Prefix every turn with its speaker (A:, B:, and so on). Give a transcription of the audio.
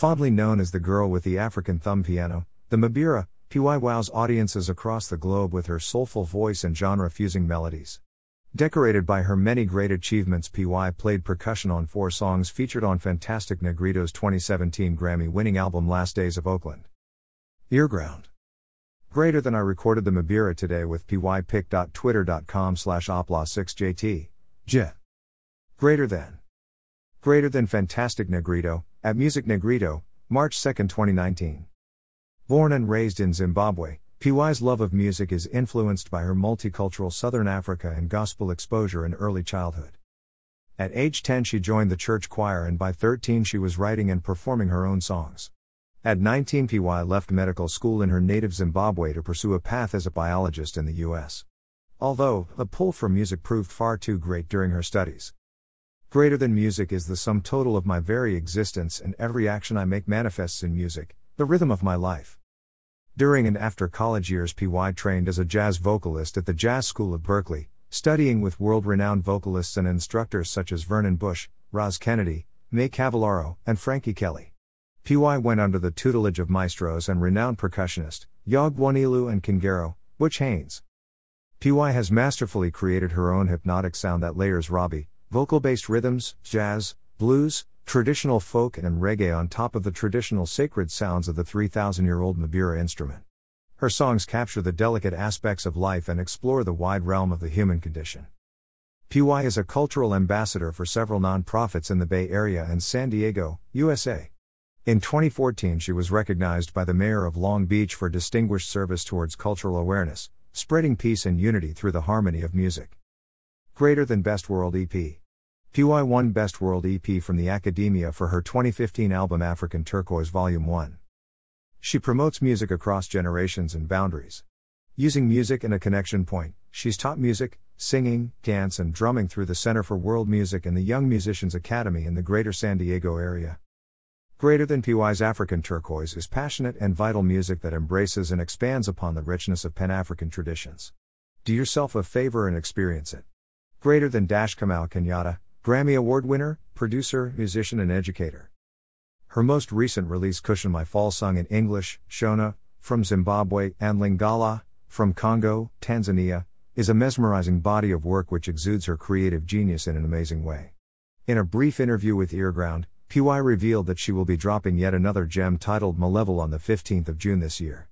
A: Fondly known as the girl with the African thumb piano, the mbira, Piwai wows audiences across the globe with her soulful voice and genre fusing melodies. Decorated by her many great achievements, Piwai played percussion on four songs featured on Fantastic Negrito's 2017 Grammy winning album Last Days of Oakland. Earground. Greater than I recorded the mbira today with pypic.twitter.com slash opla6jt. J. Greater than. Greater than Fantastic Negrito, at Music Negrito, March 2, 2019. Born and raised in Zimbabwe, Piwai's love of music is influenced by her multicultural Southern Africa and gospel exposure in early childhood. At age 10, she joined the church choir, and by 13, she was writing and performing her own songs. At 19, Piwai left medical school in her native Zimbabwe to pursue a path as a biologist in the U.S. Although, the pull for music proved far too great during her studies. Greater than music is the sum total of my very existence, and every action I make manifests in music, the rhythm of my life. During and after college years, Piwai trained as a jazz vocalist at the Jazz School of Berklee, studying with world renowned vocalists and instructors such as Vernon Bush, Roz Kennedy, May Cavallaro, and Frankie Kelly. Piwai went under the tutelage of maestros and renowned percussionist, Yog Wanilu and Kingaro, Butch Haynes. Piwai has masterfully created her own hypnotic sound that layers Robbie, vocal based rhythms, jazz, blues, traditional folk, and reggae on top of the traditional sacred sounds of the 3,000 year old mbira instrument. Her songs capture the delicate aspects of life and explore the wide realm of the human condition. Piwai is a cultural ambassador for several nonprofits in the Bay Area and San Diego, USA. In 2014, she was recognized by the mayor of Long Beach for distinguished service towards cultural awareness, spreading peace and unity through the harmony of music. Greater than Best World EP. Piwai won Best World EP from the Academia for her 2015 album African Turquoise Volume 1. She promotes music across generations and boundaries. Using music in a connection point, she's taught music, singing, dance, and drumming through the Center for World Music and the Young Musicians Academy in the greater San Diego area. Greater than Piwai's African turquoise is passionate and vital music that embraces and expands upon the richness of Pan African traditions. Do yourself a favor and experience it. Greater than Dash Kamau Kenyatta, Grammy Award winner, producer, musician, and educator. Her most recent release, Cushion My Fall, sung in English, Shona, from Zimbabwe, and Lingala, from Congo, Tanzania, is a mesmerizing body of work which exudes her creative genius in an amazing way. In a brief interview with Earground, Piwai revealed that she will be dropping yet another gem titled Malevel on the 15th of June this year.